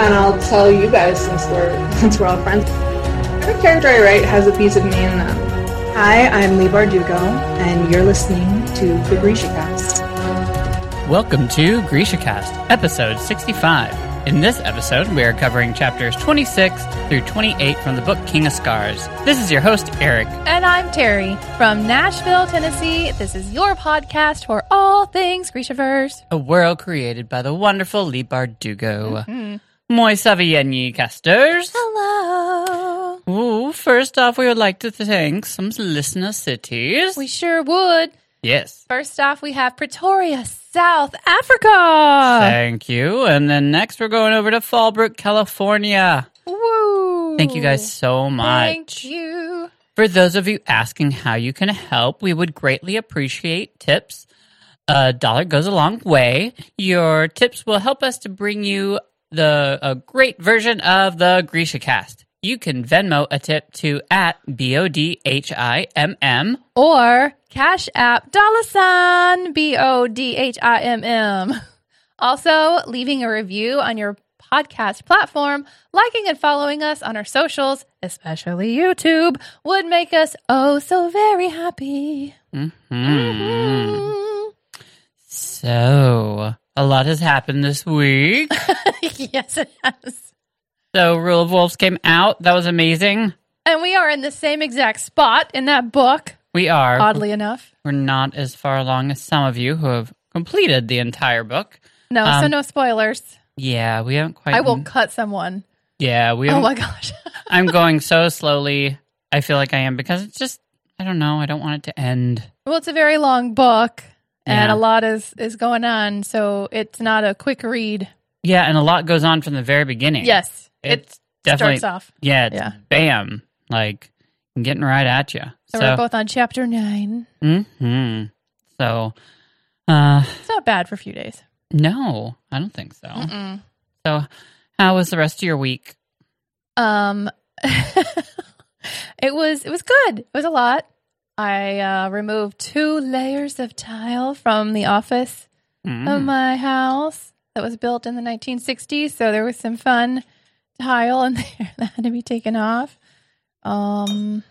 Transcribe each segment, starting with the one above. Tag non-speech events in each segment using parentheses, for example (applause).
and I'll tell you guys since we're (laughs) since we're all friends. Every character I write has a piece of me in them. Hi, I'm Leigh Bardugo, and you're listening to the Grisha Cast. Welcome to GrishaCast, episode 65. In this episode, we are covering chapters 26 through 28 from the book King of Scars. This is your host, Eric. And I'm Terry from Nashville, Tennessee. This is your podcast for all things Grishaverse. A world created by the wonderful Leigh Bardugo. Mm-hmm. Moi soverenyi casters. Hello. Ooh, first off, we would like to thank some listener cities. We sure would. yes. First off, we have Pretoria, South Africa. Thank you. And then next, we're going over to Fallbrook, California. Woo. Thank you guys so much. Thank you. For those of you asking how you can help, we would greatly appreciate tips. A dollar goes a long way. Your tips will help us to bring you the a great version of the Grisha cast. You can Venmo a tip to at B O D H I M M. Or Cash App dollar sign B O D H I M M. Also, leaving a review on your podcast platform, liking and following us on our socials, especially YouTube, would make us oh so very happy. Hmm. Mm. So, a lot has happened this week. (laughs) (laughs) yes, it has. so, Rule of Wolves came out. That was amazing. And we are in the same exact spot in that book, We are. oddly enough. We're not as far along as some of you who have completed the entire book. No, so Um, no spoilers. Yeah, we haven't quite. I will cut someone. Yeah, we. Oh my gosh. (laughs) I'm going so slowly. I feel like I am because it's just. I don't know. I don't want it to end. well, it's a very long book and Yeah. a lot is is going on, so it's not a quick read. Yeah, and a lot goes on from the very beginning. Yes, it's it definitely. starts off. Yeah, Yeah. bam, like getting right at you. So, we're both on chapter nine. hmm So, uh, It's not bad for a few days. no, I don't think so. Mm-mm. So, how was the rest of your week? Um, (laughs) it was it was good. It was a lot. I uh, removed two layers of tile from the office Mm. of my house that was built in the 1960s. So there was some fun tile in (laughs) there that had to be taken off. Um,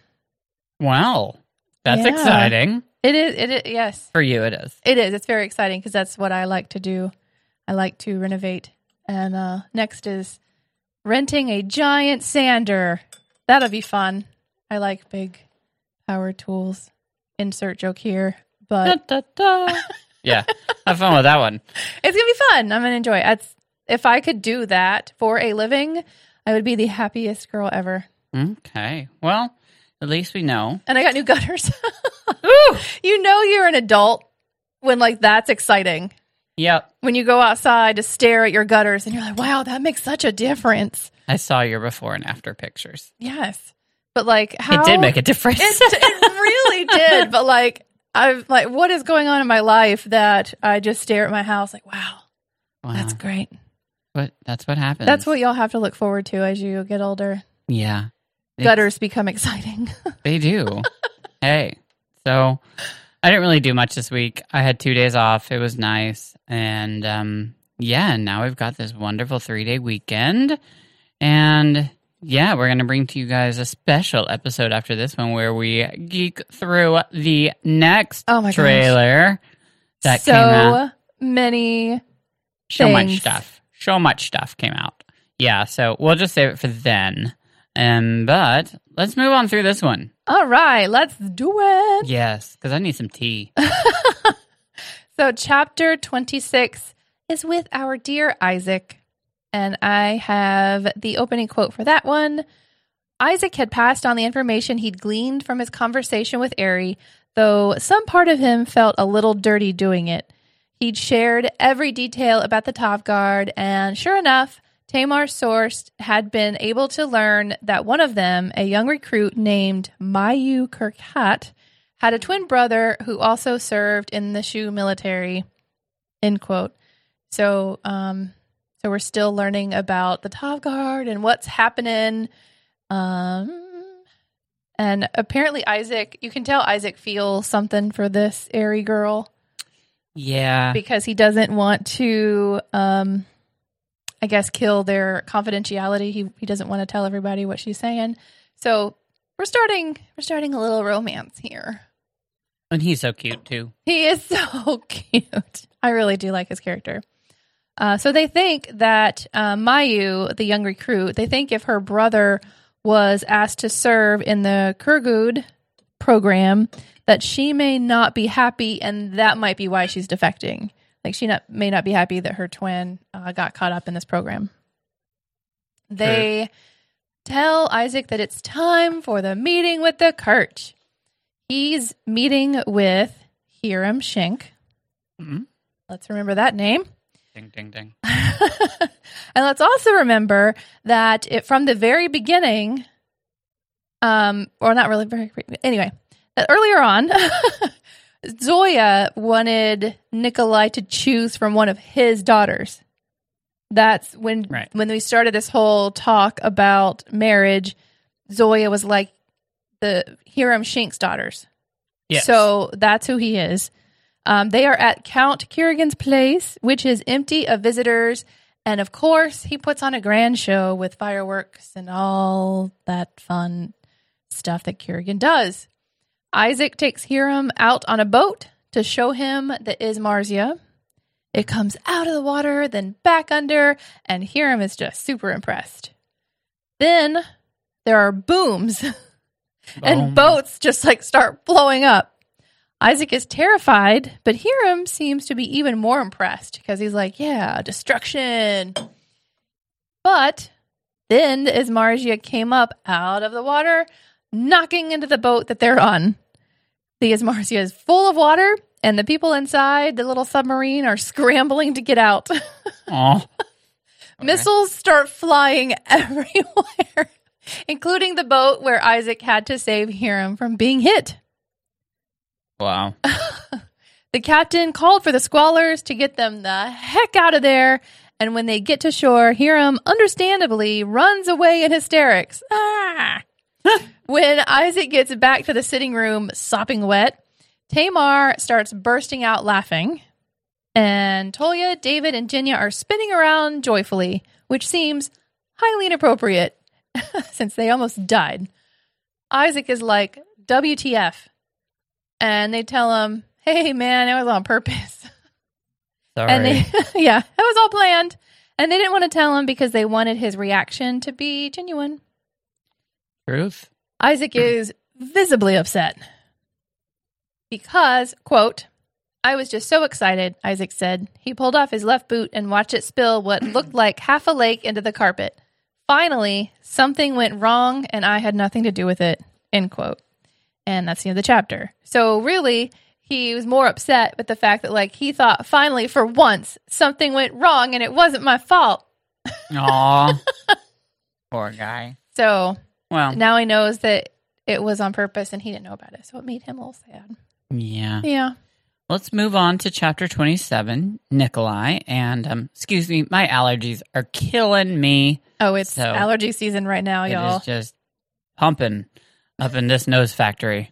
Wow, that's Yeah. exciting it is. It is. Yes, for you. It is. it is. It's very exciting because that's what I like to do. I like to renovate. And uh, next is renting a giant sander. That'll be fun. I like big power tools. Insert joke here, but Da, da, da. (laughs) yeah, have fun with that one. it's gonna be fun. I'm gonna enjoy it. If I could do that for a living, I would be the happiest girl ever. Okay. Well, at least we know. And I got new gutters. (laughs) Ooh. you know you're an adult when like that's exciting. Yep. When you go outside to stare at your gutters and you're like, wow, that makes such a difference. I saw your before and after pictures. Yes. But like how It did make a difference. it, it really (laughs) did. But like I've like what is going on in my life that I just stare at my house like, wow, wow. that's great. what that's what happens. That's what y'all have to look forward to as you get older. Yeah. It's- Gutters become exciting. (laughs) They do. hey. So I didn't really do much this week. I had two days off. It was nice. And um yeah, and now we've got this wonderful three day weekend. And yeah, we're gonna bring to you guys a special episode after this one where we geek through the next Oh my gosh. trailer that so came out. many so much stuff. So much stuff came out. Yeah, so we'll just save it for then. Um, but let's move on through this one. All right, let's do it. Yes, because I need some tea. (laughs) (laughs) So, chapter 26 is with our dear Isaac. And I have the opening quote for that one. Isaac had passed on the information he'd gleaned from his conversation with Ehri, though some part of him felt a little dirty doing it. He'd shared every detail about the Tavgharad, and sure enough, Tamar Sourced had been able to learn that one of them, a young recruit named Mayu Kir-Kaat, had a twin brother who also served in the Shu military. End quote. So, um, so we're still learning about the Tavgharad and what's happening. Um, and apparently Isaac, you can tell Isaac feels something for this airy girl Yeah. because he doesn't want to um I guess, kill their confidentiality. He he doesn't want to tell everybody what she's saying. So we're starting we're starting a little romance here. And he's so cute too. He is (laughs) so cute. I really do like his character. Uh, so they think that uh, Mayu, the young recruit, they think if her brother was asked to serve in the khergud program, that she may not be happy, and that might be why she's defecting. Like she not, may not be happy that her twin uh, got caught up in this program. They tell Isaac that it's time for the meeting with the Kerch. He's meeting with Hiram Schenck. Mhm. Let's remember that name. Ding, ding, ding. (laughs) and let's also remember that it, from the very beginning, um, or not really very, anyway, earlier on, (laughs) Zoya wanted Nikolai to choose from one of his daughters. That's when Right. when we started this whole talk about marriage. Zoya was like the Hiram Schenck's daughters. Yes. So that's who he is. Um, they are at Count Kirigin's place, which is empty of visitors. And of course, he puts on a grand show with fireworks and all that fun stuff that Kerrigan does. Isaac takes Hiram out on a boat to show him the Izmars'ya. It comes out of the water, then back under, and Hiram is just super impressed. Then there are booms (laughs) and boats just like start blowing up. Isaac is terrified, but Hiram seems to be even more impressed because he's like, yeah, destruction. But then the Izmars'ya came up out of the water, knocking into the boat that they're on. The Izmars'ya is full of water, and the people inside the little submarine are (laughs) scrambling to get out. Aw. Missiles start flying (laughs) everywhere, including the boat where Isaac had to save Hiram from being hit. Wow. (laughs) The captain called for the squallers to get them the heck out of there. And when they get to shore, Hiram understandably runs away in hysterics. Ah! (laughs) when Isaac gets back to the sitting room sopping wet, Tamar starts bursting out laughing. And Tolya, David, and Genya are spinning around joyfully, which seems highly inappropriate (laughs) since they almost died. Isaac is like, WTF. And they tell him, hey, man, it was on purpose. Sorry. And they, (laughs) yeah, that was all planned. And they didn't want to tell him because they wanted his reaction to be genuine. Truth. Isaac (clears throat) is visibly upset because, quote, I was just so excited, Isaac said. He pulled off his left boot and watched it spill what (clears throat) looked like half a lake into the carpet. Finally, something went wrong and I had nothing to do with it, end quote. And that's the end of the chapter. So, really, he was more upset with the fact that, like, he thought finally, for once, something went wrong and it wasn't my fault. (laughs) Aw. (laughs) Poor guy. So, Well, now he knows that it was on purpose and he didn't know about it. So, it made him a little sad. yeah. Yeah. Let's move on to chapter 27, Nikolai. And, um, excuse me, my allergies are killing me. Oh, it's So- allergy season right now, It y'all. is just pumping up in this nose factory.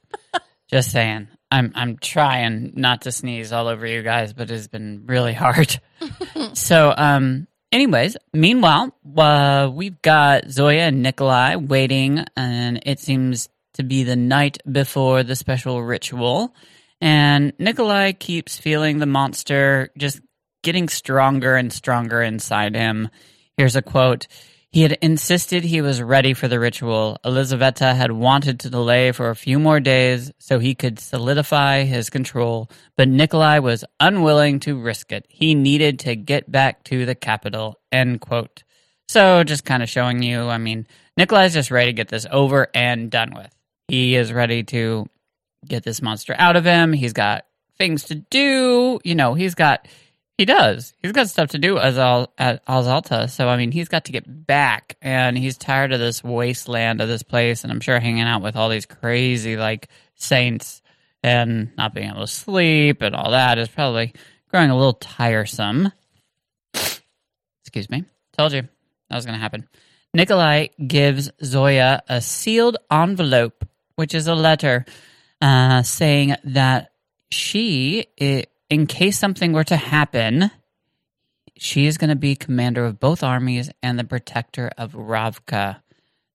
just saying. I'm I'm trying not to sneeze all over you guys, but it's been really hard. (laughs) so, um, anyways, meanwhile, uh, we've got Zoya and Nikolai waiting, and it seems to be the night before the special ritual. And Nikolai keeps feeling the monster just getting stronger and stronger inside him. Here's a quote. He had insisted he was ready for the ritual. Elizaveta had wanted to delay for a few more days so he could solidify his control, but Nikolai was unwilling to risk it. He needed to get back to the capital. End quote. So just kind of showing you, I mean, Nikolai's just ready to get this over and done with. He is ready to get this monster out of him. He's got things to do. You know, he's got he does. He's got stuff to do as at Os Alta. So I mean, he's got to get back, and he's tired of this wasteland of this place. And I'm sure hanging out with all these crazy like saints and not being able to sleep and all that is probably growing a little tiresome. Excuse me. Told you that was going to happen. Nikolai gives Zoya a sealed envelope, which is a letter uh, saying that she, i in case something were to happen, she is going to be commander of both armies and the protector of Ravka.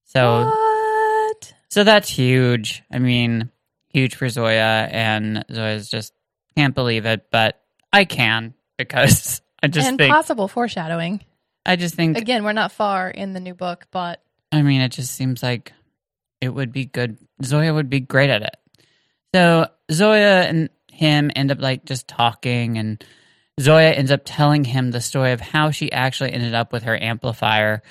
So, what? so that's huge. I mean, huge for Zoya, and Zoya's just can't believe it, but I can because (laughs) I just and think possible foreshadowing. I just think Again, we're not far in the new book, but I mean, it just seems like it would be good. Zoya would be great at it. So Zoya and him end up like just talking, and Zoya ends up telling him the story of how she actually ended up with her amplifier.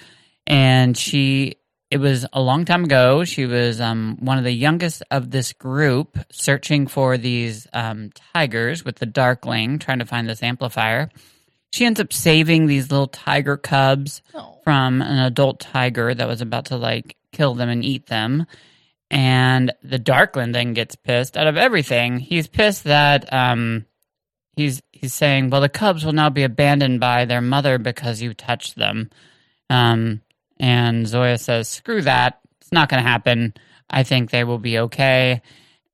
And she, it was a long time ago. She was um, one of the youngest of this group searching for these um, tigers with the Darkling, trying to find this amplifier. She ends up saving these little tiger cubs oh, from an adult tiger that was about to like kill them and eat them. And the Darkling then gets pissed out of everything. He's pissed that um he's he's saying, Well the cubs will now be abandoned by their mother because you touched them. Um and Zoya says, Screw that. It's not gonna happen. I think they will be okay.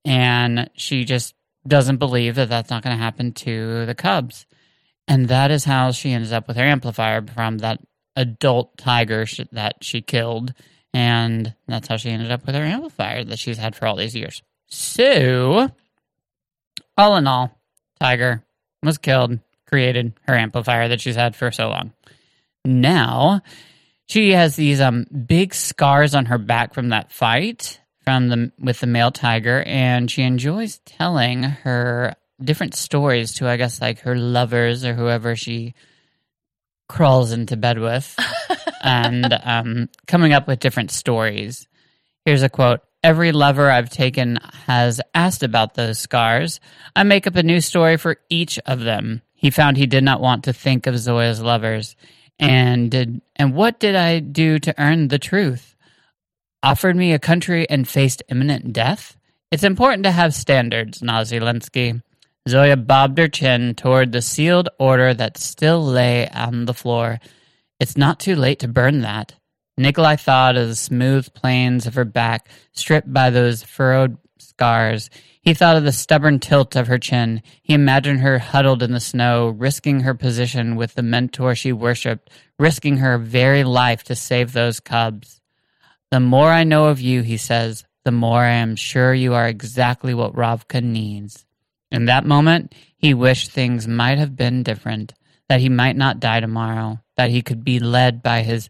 And she just doesn't believe that that's not going to happen to the cubs. And that is how she ends up with her amplifier from that adult tiger that she killed. And that's how she ended up with her amplifier that she's had for all these years. So, all in all, Tiger was killed, created her amplifier that she's had for so long. Now, she has these um big scars on her back from that fight from the with the male tiger and she enjoys telling her different stories to I guess like her lovers or whoever she crawls into bed with (laughs) and um, coming up with different stories. Here's a quote Every lover I've taken has asked about those scars. I make up a new story for each of them. He found he did not want to think of Zoya's lovers. And did and what did I do to earn the truth? Offered me a country and faced imminent death? It's important to have standards, Nazyalensky. Zoya bobbed her chin toward the sealed order that still lay on the floor. It's not too late to burn that. Nikolai thought of the smooth planes of her back, stripped by those furrowed scars. He thought of the stubborn tilt of her chin. He imagined her huddled in the snow, risking her position with the mentor she worshipped, risking her very life to save those cubs. The more I know of you, he says, the more I am sure you are exactly what Ravka needs. In that moment, he wished things might have been different, that he might not die tomorrow, that he could be led by his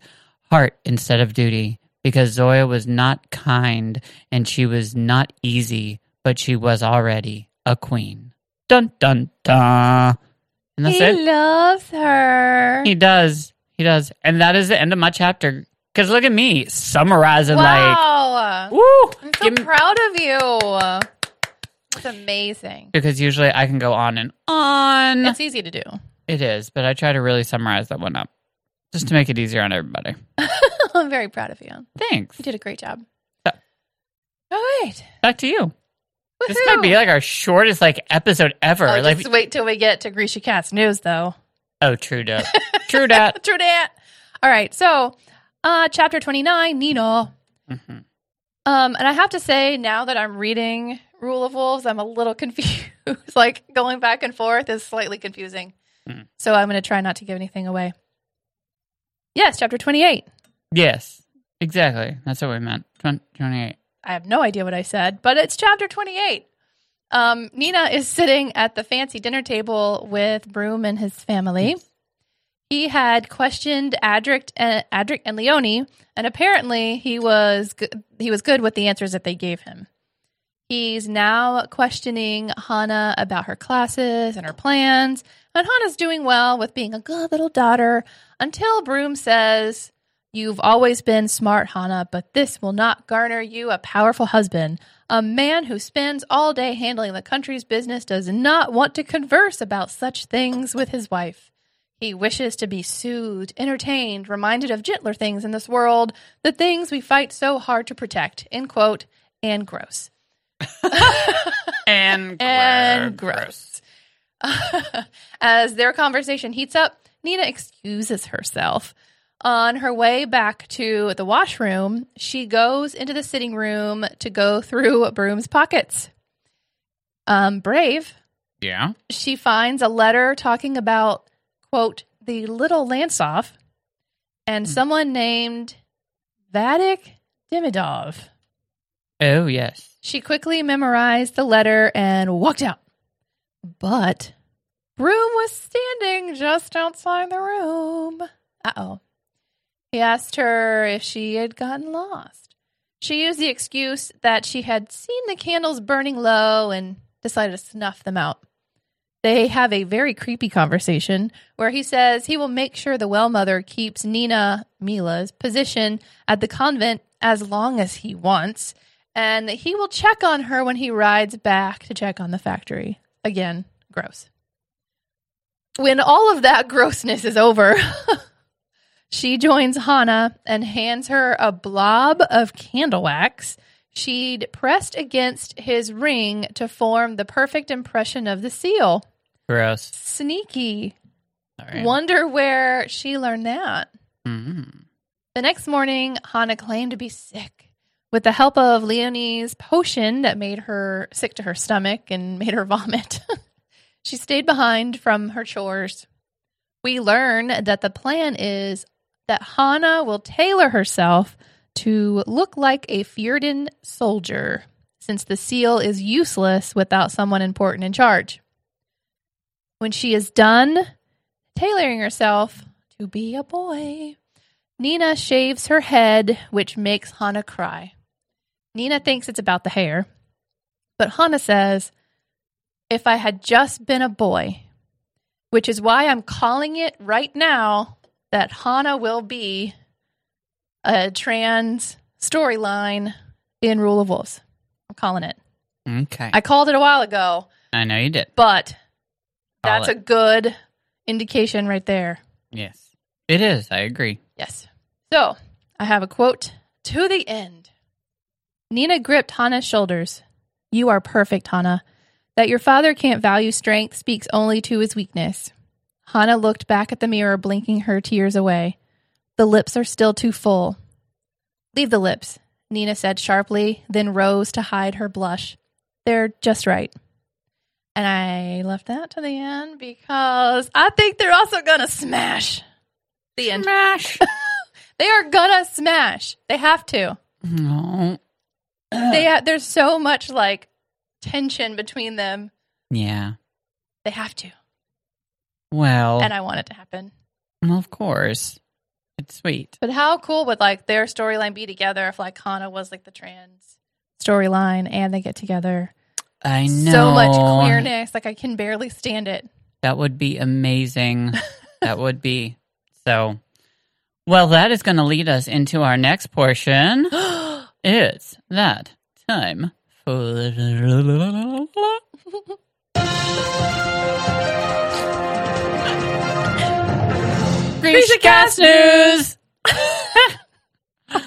heart instead of duty, because Zoya was not kind and she was not easy, but she was already a queen. Dun dun dun. And that's he it. loves her. He does. He does. And that is the end of my chapter. Because look at me summarizing like, wow. woo! I'm so give proud of you. It's amazing. because usually I can go on and on. It's easy to do. It is, but I try to really summarize that one up just to make it easier on everybody. (laughs) I'm very proud of you. Thanks. You did a great job. Yeah. All right. Back to you. This might be like our shortest like episode ever. Oh, like, just wait till we get to Grisha Cast news, though. oh, true that. (laughs) true that. True that. All right. So, uh, chapter 29, Nina. Mhm. Um, and I have to say, now that I'm reading Rule of Wolves, I'm a little (laughs) confused. like going back and forth is slightly confusing. Hmm. So I'm going to try not to give anything away. Yes, chapter 28. Yes, exactly. That's what we meant. 28. I have no idea what I said, but it's chapter 28. Um, Nina is sitting at the fancy dinner table with Brum and his family. He had questioned Adrik and, Adrik and Leoni, and apparently he was go- he was good with the answers that they gave him. He's now questioning Hanne about her classes and her plans, and Hanne's doing well with being a good little daughter until Brum says, You've always been smart, Hannah, but this will not garner you a powerful husband. A man who spends all day handling the country's business does not want to converse about such things with his wife. He wishes to be soothed, entertained, reminded of gentler things in this world, the things we fight so hard to protect. End quote. And gross. (laughs) And, (laughs) And gross. (laughs) As their conversation heats up, Nina excuses herself. On her way back to the washroom, she goes into the sitting room to go through Brum's pockets. Um, brave, Yeah. she finds a letter talking about, quote, the little Lantsov and Hmm. someone named Vadik Demidov. Oh, yes. She quickly memorized the letter and walked out. But Brum was standing just outside the room. Uh oh. He asked her if she had gotten lost. She used the excuse that she had seen the candles burning low and decided to snuff them out. They have a very creepy conversation where he says he will make sure the well mother keeps Nina Mila's position at the convent as long as he wants, and that he will check on her when he rides back to check on the factory. Again, gross. When all of that (laughs) grossness is over, (laughs) she joins Hanne and hands her a blob of candle wax she'd pressed against his ring to form the perfect impression of the seal. Gross. Sneaky. Sorry. Wonder where she learned that. Mm. The next morning, Hanne claimed to be sick. With the help of Leoni's potion that made her sick to her stomach and (laughs) made her vomit, (laughs) she stayed behind from her chores. We learn that the plan is that Hanne will tailor herself to look like a Fjordan soldier, since the seal is useless without someone important in charge. When she is done tailoring herself to be a boy, Nina shaves her head, which makes Hanne cry. Nina thinks it's about the hair, but Hanne says, If I had just been a boy, which is why I'm calling it right now that Hanne will be a trans storyline in Rule of Wolves. I'm calling it. Okay. I called it a while ago, I know you did. but that's a good indication right there. Yes. It is. I agree. Yes. So I have a quote to the end. Nina gripped Hanne's shoulders. You are perfect, Hanne. That your father can't value strength speaks only to his weakness. Hana looked back at the mirror, blinking her tears away. The lips are still too full. Leave the lips, Nina said sharply, then rose to hide her blush. They're just right. And I left that to the end because I think they're also going to smash. The end. Smash. (laughs) They are gonna smash. They have to. no. They ha- there's so much like tension between them. Yeah. They have to, Well, and I want it to happen. well, of course. It's sweet. But how cool would like their storyline be together if like Hanne was like the trans storyline and they get together? I know. So much queerness, like I can barely stand it. That would be amazing. that would be. So, well, that is going to lead us into our next portion. (gasps) (gasps) (gasps) it's that time for. Grisha Cast News! (laughs) I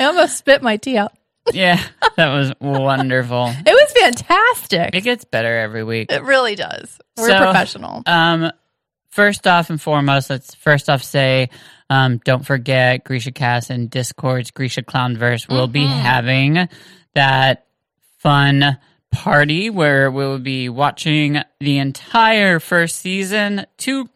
almost spit my tea out. Yeah, that was wonderful. (laughs) It was fantastic. It gets better every week. It really does. We're So- professional. Um, first off and foremost, let's first off say, um, don't forget Grisha Cast and Discord's Grisha Clownverse will be having that fun party where we will be watching the entire first season. Two,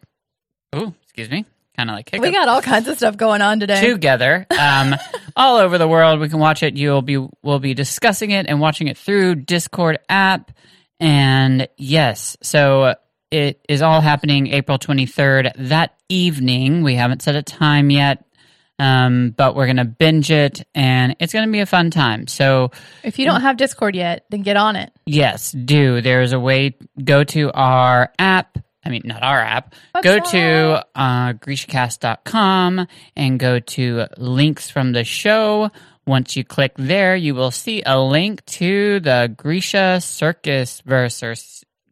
oh, excuse me, kind of like hiccup We got all kinds of stuff going on today. together um, (laughs) all over the world. We can watch it. You'll be we'll be discussing it and watching it through Discord app. And yes, so it is all happening April 23rd that evening. We haven't set a time yet. Um, but we're gonna binge it, and it's gonna be a fun time. So If you don't have Discord yet, then get on it. Yes, do. There's a way. Go to our app. I mean, not our app. Go to uh, GrishaCast.com and go to links from the show. Once you click there, you will see a link to the Grisha Circus verse or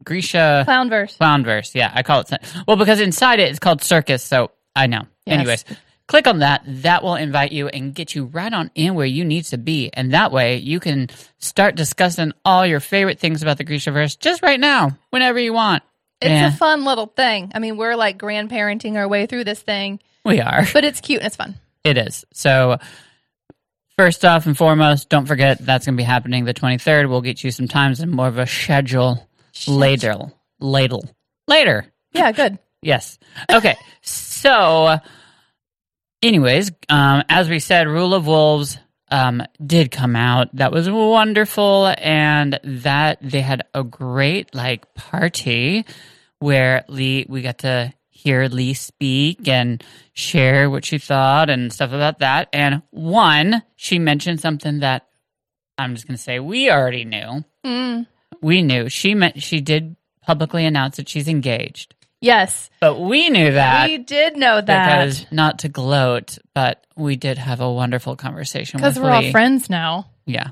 Grisha Clownverse. Clownverse. Yeah, I call it. Well, because inside it, it's called Circus. So I know. Yes. Anyways, click on that. That will invite you and get you right on in where you need to be. And that way you can start discussing all your favorite things about the Grishaverse just right now, whenever you want. It's Yeah. a fun little thing. I mean, we're like grandparenting our way through this thing, We are. but it's cute and it's fun. It is. So, first off and foremost, don't forget that's going to be happening the 23rd. We'll get you some times and more of a schedule later. Later. Later. Yeah, good. (laughs) Yes. Okay. so, anyways, um, as we said, Rule of Wolves um, did come out. That was wonderful, and that they had a great like party where Leigh we got to hear Leigh speak and share what she thought and stuff about that. And one, she mentioned something that I'm just going to say we already knew. Mm. We knew she meant she did publicly announce that she's engaged. Yes, But we knew that we did know that because not to gloat, but we did have a wonderful conversation because we're all friends now. Yeah.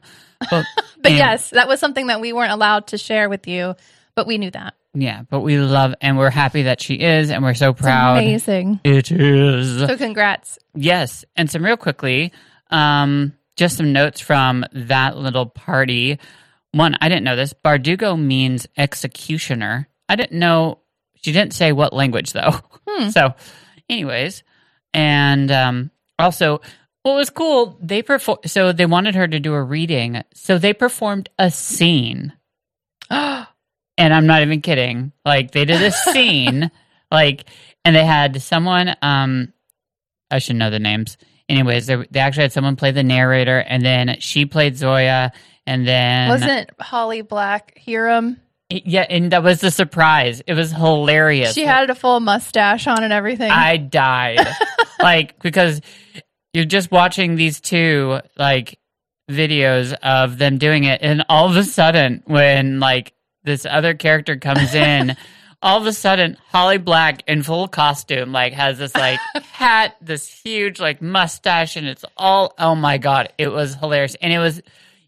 But, (laughs) But and- yes, that was something that we weren't allowed to share with you, but we knew that. Yeah, but we love and we're happy that she is and we're so It's proud. amazing. It is. So congrats. Yes. And some real quickly, um, just some notes from that little party. One, I didn't know this. Bardugo means executioner. I didn't know she didn't say what language though. Hmm. So, anyways, and um, also, what was cool? They perform. So they wanted her to do a reading. So they performed a scene, (gasps) and I'm not even kidding. Like they did a (laughs) scene, like, and they had someone. Um, I should know the names. Anyways, they, they actually had someone play the narrator, and then she played Zoya, and then Wasn't Holly Black Hiram? yeah, and that was the surprise. It was hilarious. She had a full mustache on and everything. I died. (laughs) like because you're just watching these two like videos of them doing it and all of a sudden when like this other character comes in (laughs) all of a sudden Holly Black in full costume like has this like (laughs) hat this huge like mustache and it's all oh my god it was hilarious and it was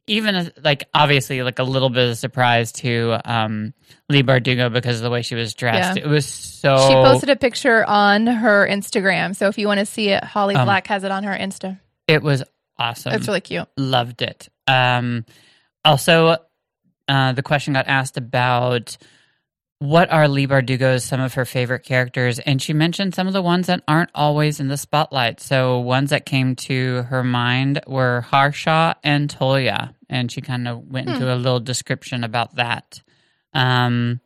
even like obviously like a little bit of a surprise to um Leigh Bardugo because of the way she was dressed Yeah. it was so she posted a picture on her Instagram. So if you want to see it, Holly Um, Black has it on her Insta. It was awesome. It's really cute. Loved it. Um, also, uh, the question got asked about what are Leigh Bardugo's some of her favorite characters, and she mentioned some of the ones that aren't always in the spotlight. So ones that came to her mind were Harshaw and Toya, and she kind of went into a little description about that. Um,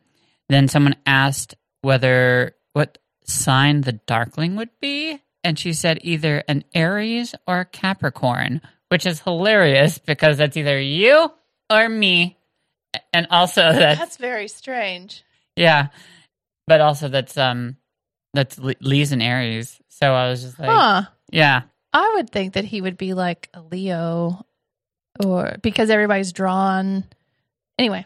then someone asked whether what sign the Darkling would be, and she said either an Aries or a Capricorn, which is hilarious because that's either you or me, and also (laughs) that's, That's very strange. Yeah, but also that's um that's Le- Leigh's and Aries. So I was just like, huh. yeah, I would think that he would be like a Leo or because everybody's drawn. Anyway.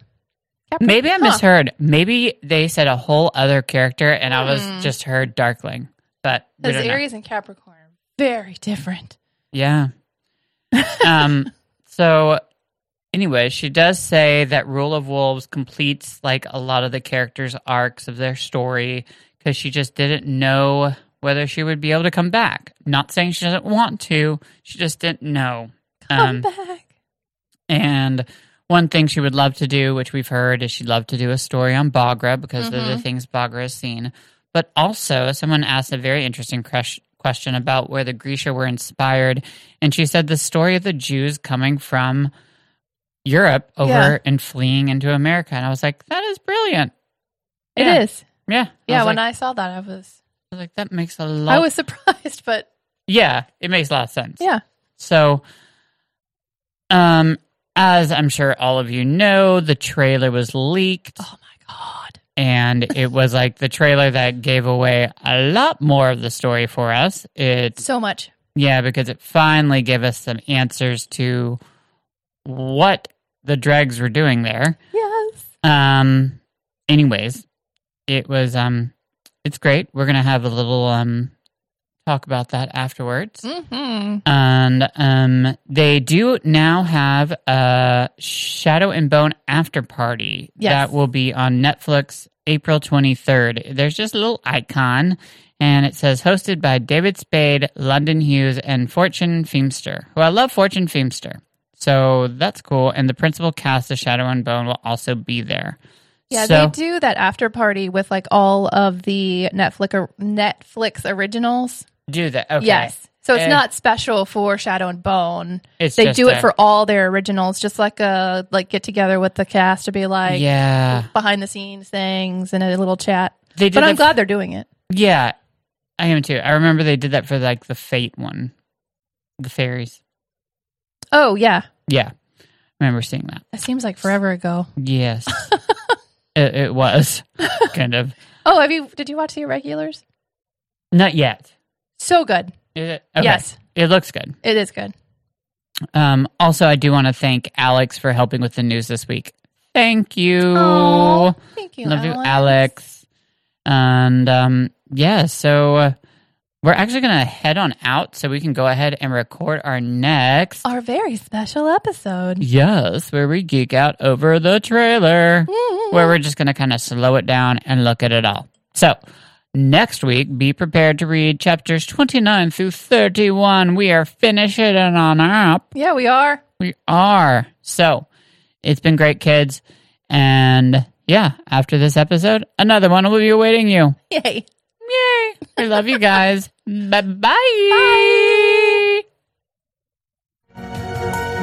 Maybe I Huh. misheard. Maybe they said a whole other character, and I Hmm. was just heard Darkling. But Because don't know. Aries and Capricorn are very different. Yeah. (laughs) um. So, anyway, she does say that Rule of Wolves completes like a lot of the characters' arcs of their story because she just didn't know whether she would be able to come back. Not saying she doesn't want to. She just didn't know. Come Um, back. and one thing she would love to do, which we've heard, is she'd love to do a story on Bagra because of the things Bagra has seen. But also, someone asked a very interesting crush- question about where the Grisha were inspired. And she said the story of the Jews coming from Europe over Yeah. and fleeing into America. And I was like, that is brilliant. It Yeah. is. Yeah. Yeah, I when like, I saw that, I was I was like, that makes a lot I was surprised, but Yeah, it makes a lot of sense. yeah. So, um, as I'm sure all of you know, the trailer was leaked, Oh my god. and it was like the trailer that gave away a lot more of the story for us. It's So much. yeah, because it finally gave us some answers to what the dregs were doing there. Yes. Um, anyways, it was um, it's great. We're gonna have a little um talk about that afterwards. hmm And um, they do now have a Shadow and Bone after party Yes. that will be on Netflix April 23rd. There's just a little icon, and it says hosted by David Spade, London Hughes, and Fortune Feimster, who I love Fortune Feimster. So that's cool. And the principal cast of Shadow and Bone will also be there. Yeah, So- they do that after party with like all of the Netflix Netflix originals. Do that. Okay. Yes. So it's And- not special for Shadow and Bone. It's They do a- it for all their originals, just like a like get together with the cast to be like yeah. behind the scenes things and a little chat. They But I'm that glad they're doing it. Yeah, I am too. I remember they did that for like the Fate one, the fairies. Oh yeah, Yeah, I remember seeing that. that seems like forever ago. Yes, (laughs) it, it was kind of Oh, have you? Did you watch the irregulars? not yet. So good. It? Okay. Yes, it looks good. it is good. Um, also, I do want to thank Alex for helping with the news this week. Thank you. Oh, thank you, Love you, Alex. Alex. And um, yeah, so uh, we're actually going to head on out so we can go ahead and record our next. Our very special episode. Yes, where we geek out over the trailer, mm-hmm. where we're just going to kind of slow it down and look at it all. So, next week, be prepared to read chapters 29 through 31. We are finishing it on up. Yeah, we are. We are. So, it's been great, kids. And yeah, after this episode, another one will be awaiting you. Yay. Yay. We love you guys. Bye bye.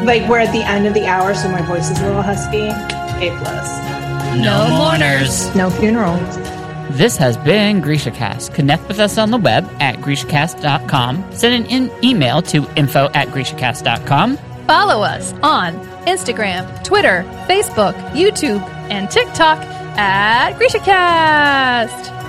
Like we're at the end of the hour, so my voice is a little husky. A plus. No mourners. No funerals. This has been GrishaCast. Connect with us on the web at GrishaCast.com. Send an in- email to info at GrishaCast.com. Follow us on Instagram, Twitter, Facebook, YouTube, and TikTok at GrishaCast.